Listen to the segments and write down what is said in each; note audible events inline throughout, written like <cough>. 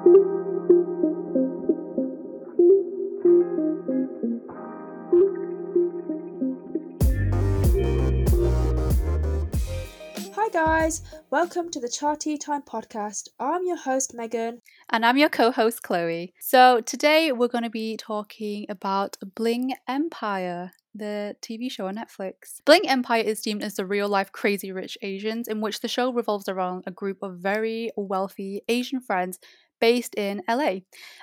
Hi guys, welcome to the Charty Time podcast. I'm your host Megan. And I'm your co host, Chloe. So, today we're going to be talking about Bling Empire, the TV show on Netflix. Bling Empire is deemed as the real life Crazy Rich Asians, in which the show revolves around a group of very wealthy Asian friends based in LA.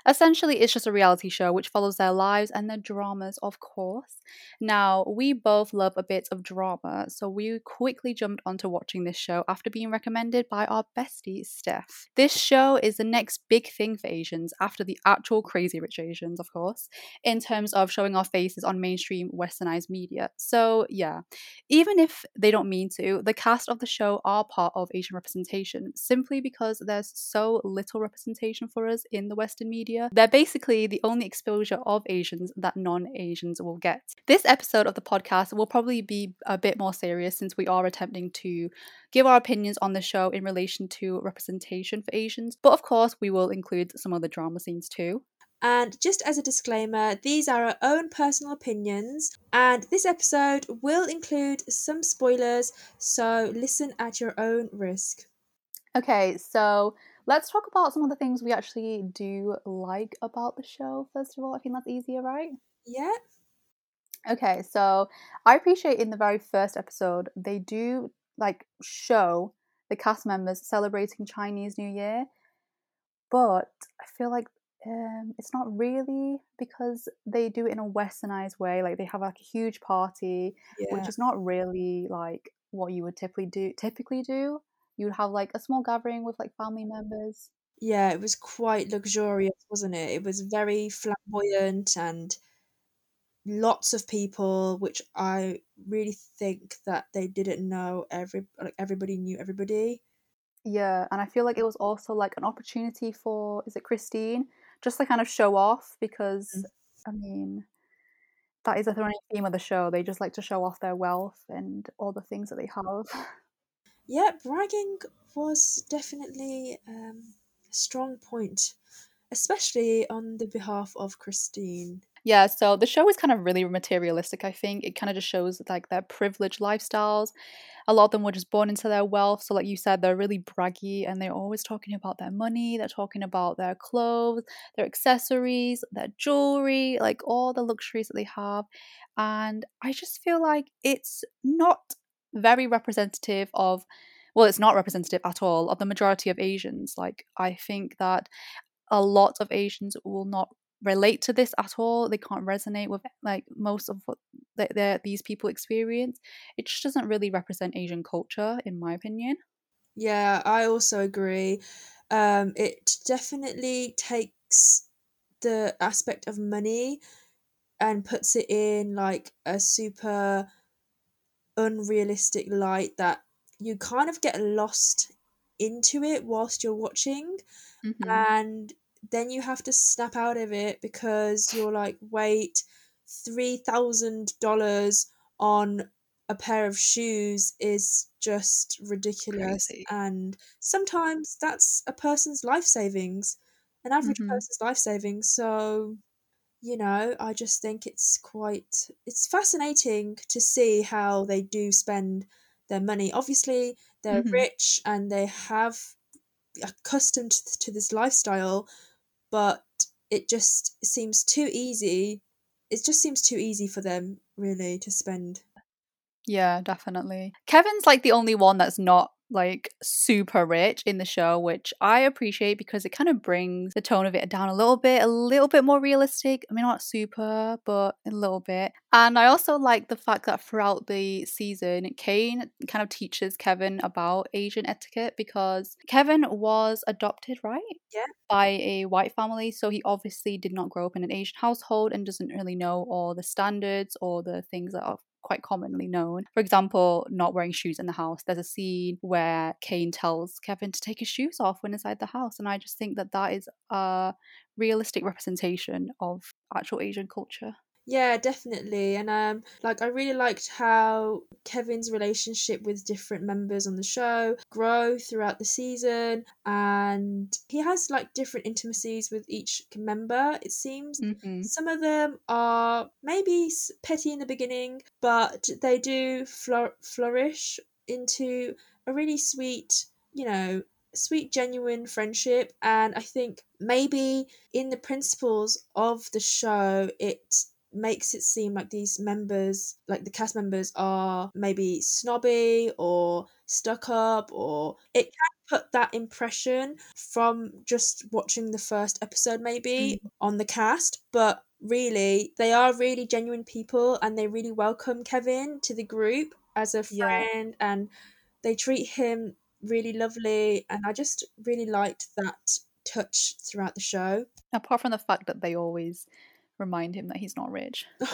Essentially, it's just a reality show which follows their lives and their dramas, of course. Now, we both love a bit of drama, so we quickly jumped onto watching this show after being recommended by our bestie, Steph. This show is the next big thing for Asians after the actual Crazy Rich Asians, of course, in terms of showing our faces on mainstream westernized media. So, yeah, even if they don't mean to, the cast of the show are part of Asian representation simply because there's so little representation for us in the Western media. They're basically the only exposure of Asians that non Asians will get. This episode of the podcast will probably be a bit more serious since we are attempting to give our opinions on the show in relation to representation for Asians, but of course, we will include some of the drama scenes too. And just as a disclaimer, these are our own personal opinions, and this episode will include some spoilers, so listen at your own risk. Okay, so let's talk about some of the things we actually do like about the show, first of all. I think that's easier, right? Yeah. Okay, so I appreciate in the very first episode, they do like show the cast members celebrating Chinese New Year, but I feel like um, it's not really because they do it in a westernized way. Like they have like a huge party, yeah. which is not really like what you would typically do. Typically do you would have like a small gathering with like family members. Yeah, it was quite luxurious, wasn't it? It was very flamboyant and lots of people, which I really think that they didn't know every like everybody knew everybody. Yeah, and I feel like it was also like an opportunity for is it Christine just to kind of show off because mm. I mean that is a running theme of the show. They just like to show off their wealth and all the things that they have. <laughs> yeah, bragging was definitely um, a strong point, especially on the behalf of Christine. Yeah, so the show is kind of really materialistic, I think. It kind of just shows like their privileged lifestyles. A lot of them were just born into their wealth. So, like you said, they're really braggy and they're always talking about their money. They're talking about their clothes, their accessories, their jewelry, like all the luxuries that they have. And I just feel like it's not very representative of well it's not representative at all of the majority of asians. Like i think that a lot of asians will not relate to this at all. They can't resonate with like most of what these people experience. It just doesn't really represent asian culture in my opinion. Yeah i also agree. Um it definitely takes the aspect of money and puts it in like a super unrealistic light that you kind of get lost into it whilst you're watching mm-hmm. and then you have to snap out of it because you're like wait $3000 on a pair of shoes is just ridiculous Crazy. and sometimes that's a person's life savings an average mm-hmm. person's life savings so you know, I just think it's quite it's fascinating to see how they do spend their money. Obviously, they're mm-hmm. rich and they have accustomed to this lifestyle, but it just seems too easy. It just seems too easy for them really to spend. Yeah, definitely. Kevin's like the only one that's not like super rich in the show, which I appreciate because it kind of brings the tone of it down a little bit, a little bit more realistic. I mean, not super, but a little bit. And I also like the fact that throughout the season, Kane kind of teaches Kevin about Asian etiquette because Kevin was adopted, right? Yeah. By a white family. So he obviously did not grow up in an Asian household and doesn't really know all the standards or the things that are quite commonly known. For example, not wearing shoes in the house. There's a scene where Kane tells Kevin to take his shoes off when inside the house, and I just think that that is a realistic representation of actual Asian culture. Yeah, definitely. And um like I really liked how Kevin's relationship with different members on the show grow throughout the season and he has like different intimacies with each member it seems. Mm-hmm. Some of them are maybe petty in the beginning, but they do flour- flourish into a really sweet, you know, sweet, genuine friendship. And I think maybe in the principles of the show, it makes it seem like these members, like the cast members, are maybe snobby or stuck up, or it can put that impression from just watching the first episode, maybe mm. on the cast. But really, they are really genuine people and they really welcome Kevin to the group as a friend yeah. and they treat him really lovely and I just really liked that touch throughout the show. Apart from the fact that they always remind him that he's not rich. <laughs>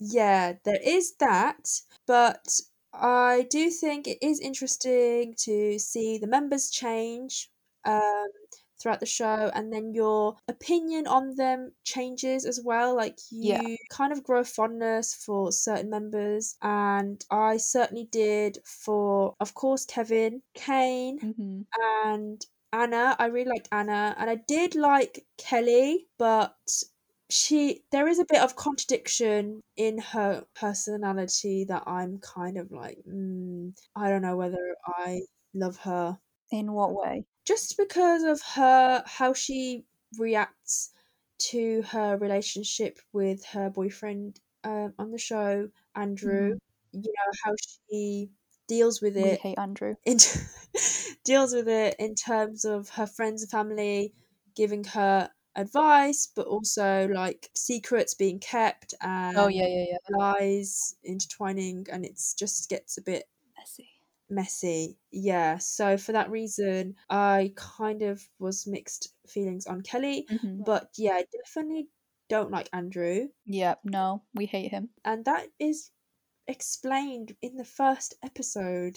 yeah, there is that, but I do think it is interesting to see the members change um, throughout the show and then your opinion on them changes as well like you yeah. kind of grow fondness for certain members and i certainly did for of course kevin kane mm-hmm. and anna i really liked anna and i did like kelly but she there is a bit of contradiction in her personality that i'm kind of like mm, i don't know whether i love her in what way just because of her how she reacts to her relationship with her boyfriend um, on the show, Andrew. Mm. You know how she deals with it. We hate Andrew. In, <laughs> deals with it in terms of her friends and family giving her advice, but also like secrets being kept and oh yeah, yeah, yeah, lies intertwining, and it's just gets a bit messy messy. Yeah. So for that reason, I kind of was mixed feelings on Kelly. Mm-hmm. But yeah, I definitely don't like Andrew. Yeah, no, we hate him. And that is explained in the first episode.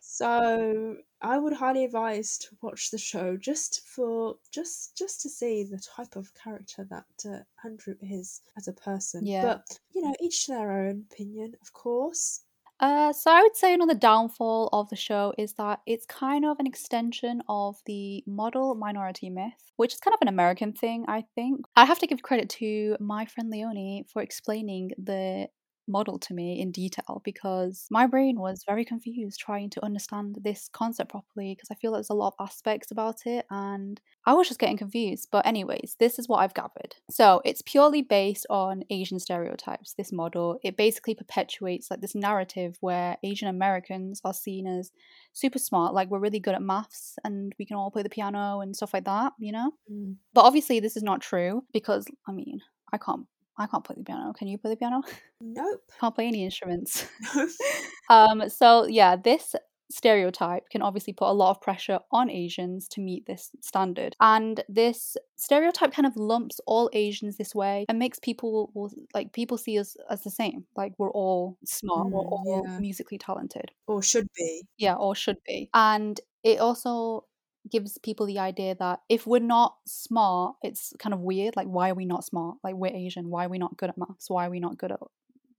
So I would highly advise to watch the show just for just just to see the type of character that uh, Andrew is as a person. Yeah. But you know, each to their own opinion, of course. Uh, so I would say another downfall of the show is that it's kind of an extension of the model minority myth, which is kind of an American thing, I think. I have to give credit to my friend Leonie for explaining the model to me in detail because my brain was very confused trying to understand this concept properly because I feel there's a lot of aspects about it and I was just getting confused. But, anyways, this is what I've gathered. So, it's purely based on Asian stereotypes, this model. It basically perpetuates like this narrative where Asian Americans are seen as super smart, like we're really good at maths and we can all play the piano and stuff like that, you know? Mm. But obviously, this is not true because, I mean, I can't I can't play the piano. Can you play the piano? Nope. <laughs> Can't play any instruments. <laughs> <laughs> um, so yeah, this stereotype can obviously put a lot of pressure on Asians to meet this standard. And this stereotype kind of lumps all Asians this way and makes people like people see us as the same. Like we're all smart, mm, we're all yeah. musically talented. Or should be. Yeah, or should be. And it also gives people the idea that if we're not smart, it's kind of weird. Like, why are we not smart? Like, we're Asian. Why are we not good at maths? Why are we not good at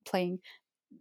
playing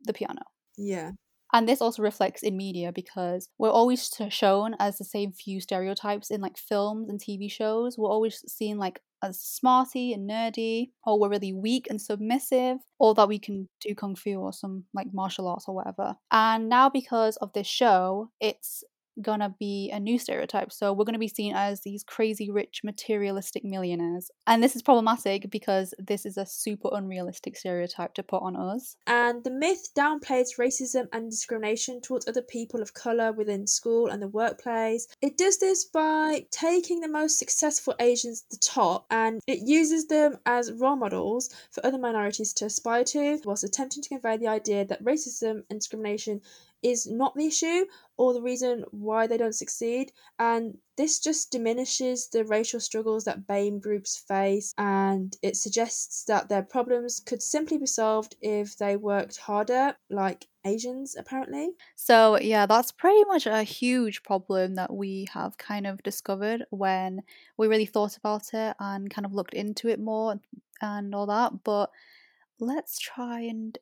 the piano? Yeah. And this also reflects in media because we're always shown as the same few stereotypes in like films and TV shows. We're always seen like as smarty and nerdy, or we're really weak and submissive, or that we can do kung fu or some like martial arts or whatever. And now, because of this show, it's gonna be a new stereotype. So we're gonna be seen as these crazy rich materialistic millionaires. And this is problematic because this is a super unrealistic stereotype to put on us. And the myth downplays racism and discrimination towards other people of colour within school and the workplace. It does this by taking the most successful Asians to the top and it uses them as role models for other minorities to aspire to, whilst attempting to convey the idea that racism and discrimination is not the issue or the reason why they don't succeed. And this just diminishes the racial struggles that BAME groups face, and it suggests that their problems could simply be solved if they worked harder, like Asians, apparently. So, yeah, that's pretty much a huge problem that we have kind of discovered when we really thought about it and kind of looked into it more and all that, but let's try and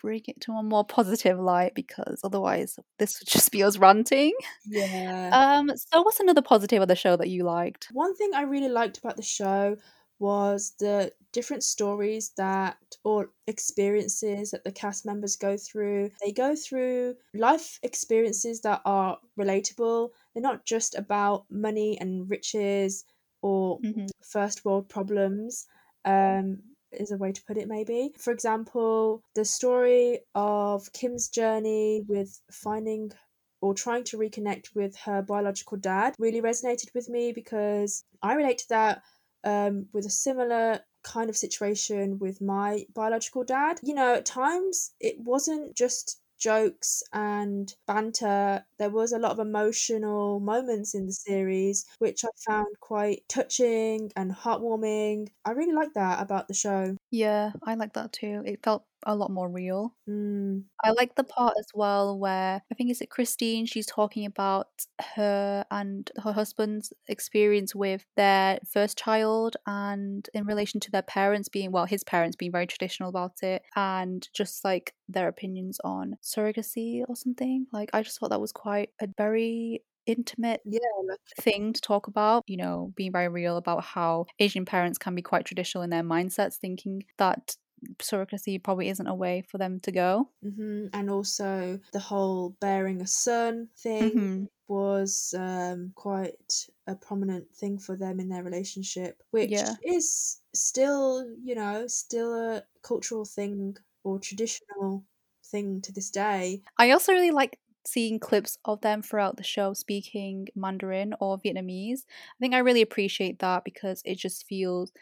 bring it to a more positive light because otherwise this would just be us ranting. Yeah. <laughs> Um, so what's another positive of the show that you liked? One thing I really liked about the show was the different stories that or experiences that the cast members go through. They go through life experiences that are relatable. They're not just about money and riches or Mm-hmm. first world problems. Um, is a way to put it, maybe. For example, the story of Kim's journey with finding or trying to reconnect with her biological dad really resonated with me because I relate to that um, with a similar kind of situation with my biological dad. You know, at times it wasn't just jokes and banter. There was a lot of emotional moments in the series, which I found quite touching and heartwarming. I really like that about the show. Yeah, I like that too. It felt a lot more real. Mm. I like the part as well where I think is it Christine. She's talking about her and her husband's experience with their first child, and in relation to their parents being well, his parents being very traditional about it, and just like their opinions on surrogacy or something. Like I just thought that was quite a very intimate Yeah, thing to talk about, you know, being very real about how Asian parents can be quite traditional in their mindsets, thinking that surrogacy probably isn't a way for them to go. hmm And also the whole bearing a son thing Mhm. was um, quite a prominent thing for them in their relationship, which Yeah. is still, you know, still a cultural thing or traditional thing to this day. I also really like seeing clips of them throughout the show speaking Mandarin or Vietnamese. I think I really appreciate that because it just feels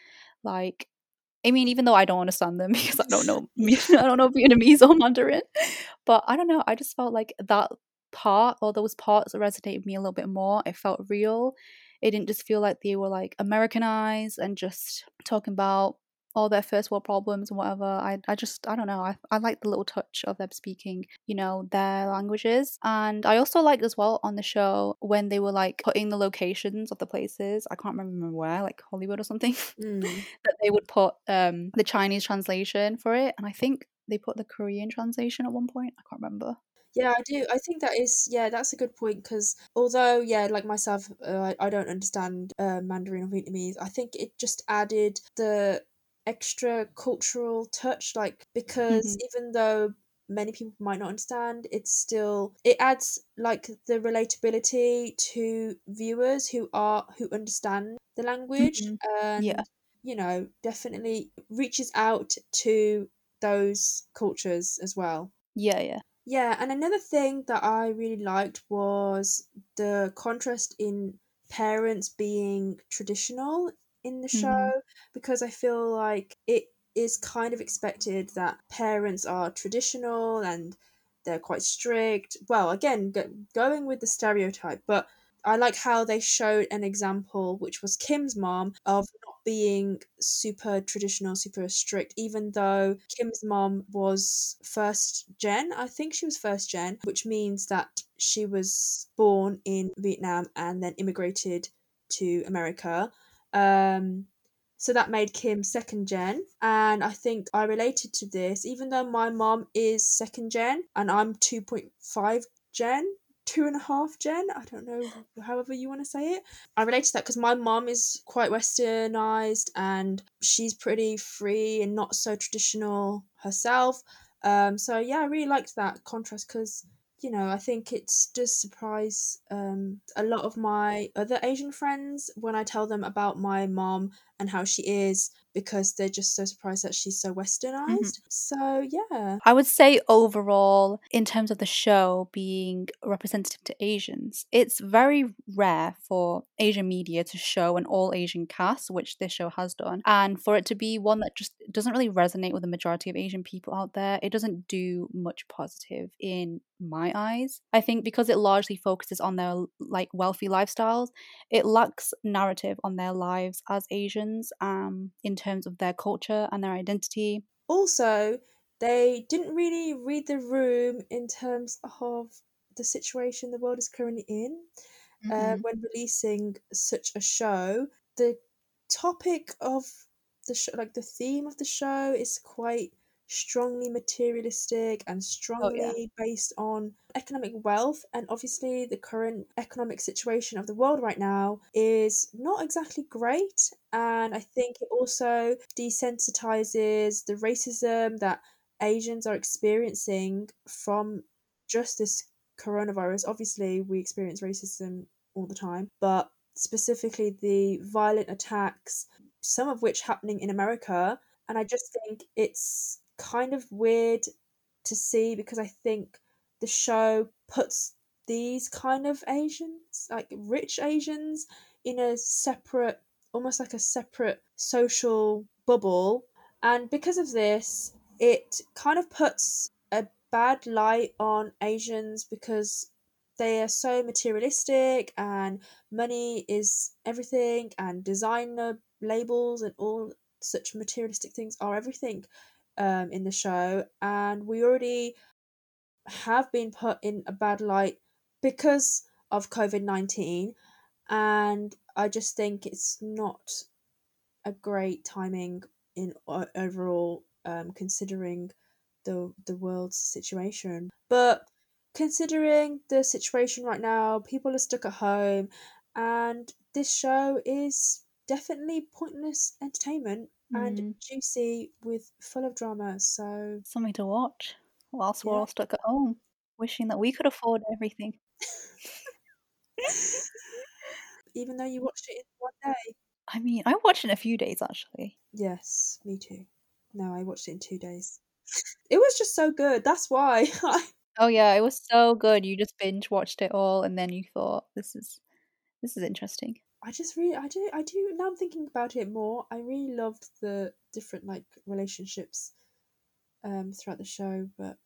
like I mean, even though I don't understand them <laughs> because I don't know <laughs> <laughs> I don't know Vietnamese or Mandarin, but I don't know. I just felt like that part or those parts resonated with me a little bit more. It felt real. It didn't just feel like they were like Americanized and just talking about all their first world problems and whatever. I, I just I don't know. I, I like the little touch of them speaking, you know, their languages. And I also liked as well on the show when they were like putting the locations of the places. I can't remember where, like Hollywood or something. <laughs> Mm. that they would put um the Chinese translation for it. And I think they put the Korean translation at one point. I can't remember. Yeah, I do. I think that is, yeah, that's a good point because although, yeah, like myself, uh, I, I don't understand uh, Mandarin or Vietnamese, I think it just added the extra cultural touch, like, because Mhm. even though many people might not understand, it's still, it adds like the relatability to viewers who are, who understand the language Mhm. and, Yeah. you know, definitely reaches out to those cultures as well. Yeah, yeah. Yeah, and another thing that I really liked was the contrast in parents being traditional in the show Mhm. because I feel like it is kind of expected that parents are traditional and they're quite strict. Well, again, go- going with the stereotype, but I like how they showed an example, which was Kim's mom, of not being super traditional, super strict, even though Kim's mom was first gen. I think she was first gen, which means that she was born in Vietnam and then immigrated to America. Um, so that made Kim second gen. And I think I related to this, even though my mom is second gen and I'm 2.5 gen, two and a half gen. I don't know, however you want to say it. I relate to that because my mom is quite westernized and she's pretty free and not so traditional herself. Um, so yeah, I really liked that contrast because you know I think it does surprise um, a lot of my other Asian friends when I tell them about my mom and how she is because they're just so surprised that she's so mm-hmm. westernized. So yeah. I would say overall, in terms of the show being representative to Asians, it's very rare for Asian media to show an all Asian cast, which this show has done, and for it to be one that just doesn't really resonate with the majority of Asian people out there. It doesn't do much positive in my eyes. I think because it largely focuses on their like wealthy lifestyles, it lacks narrative on their lives as Asians um in terms of their culture and their identity. Also, they didn't really read the room in terms of the situation the world is currently in. Uh, Mhm. when releasing such a show, the topic of the show, like the theme of the show, is quite strongly materialistic and Oh, strongly yeah. based on economic wealth. And obviously, the current economic situation of the world right now is not exactly great. And I think it also desensitizes the racism that Asians are experiencing from just this coronavirus. Obviously, we experience racism all the time, but specifically the violent attacks, some of which happening in America. And I just think it's kind of weird to see because I think the show puts these kind of Asians, like rich Asians, in a separate, almost like a separate social bubble. And because of this, it kind of puts a bad light on Asians because they are so materialistic and money is everything and designer labels and all such materialistic things are everything um, in the show and we already have been put in a bad light because of covid-19 and i just think it's not a great timing in overall um, considering the the world's situation. But considering the situation right now people are stuck at home and this show is definitely pointless entertainment and Mm, juicy with full of drama so something to watch whilst we're all stuck at home, wishing that we could afford everything. <laughs> even though you watched it in one day I mean, I watched it in a few days actually. yes me too no i watched it in two days it was just so good that's why <laughs> Oh yeah, it was so good. You just binge watched it all, and then you thought, "This is this is interesting." I just really, I do, I do. Now I'm thinking about it more. I really loved the different like relationships um throughout the show, but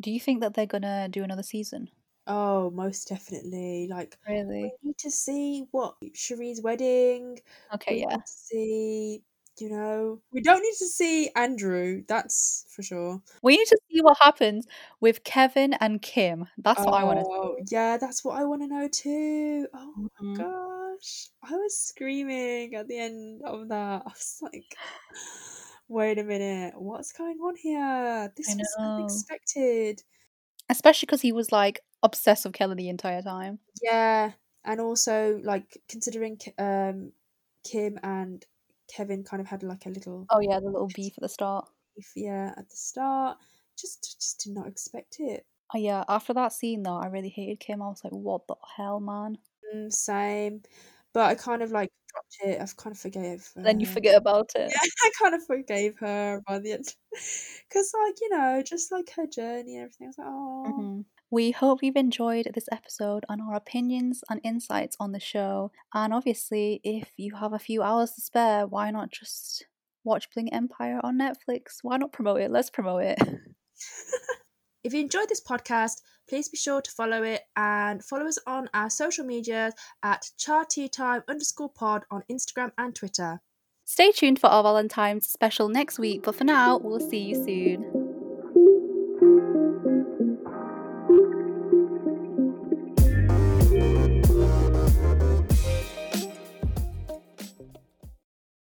Do you think that they're gonna do another season? oh, most definitely. Like really, we need to see what Cherie's wedding. Okay, We yeah. need to see, you know, we don't need to see Andrew. That's for sure. We need to see what happens with Kevin and Kim. That's what I want to Oh, yeah, that's what I want to know too. Oh my Mhm. Gosh, I was screaming at the end of that. I was like, wait a minute, what's going on here? This was unexpected. Especially because he was like obsessed with Kelly the entire time. Yeah, and also like considering um Kim and Kevin kind of had like a little Oh yeah, the little beef at the start. beef, yeah, at the start. Just just did not expect it. Oh yeah, after that scene though, I really hated Kim. I was like, "What the hell, man?" Mm, same, but I kind of like dropped it. I've kind of forgave. Then you forget about <laughs> it. Yeah, I kind of forgave her by the end. Because, like, you know, just like her journey and everything. I was like, oh. Mhm. We hope you've enjoyed this episode and our opinions and insights on the show. And obviously, if you have a few hours to spare, why not just watch Bling Empire on Netflix? Why not promote it? Let's promote it. <laughs> If you enjoyed this podcast, please be sure to follow it and follow us on our social media at chateatime underscore pod on Instagram and Twitter. Stay tuned for our Valentine's special next week, but for now, we'll see you soon.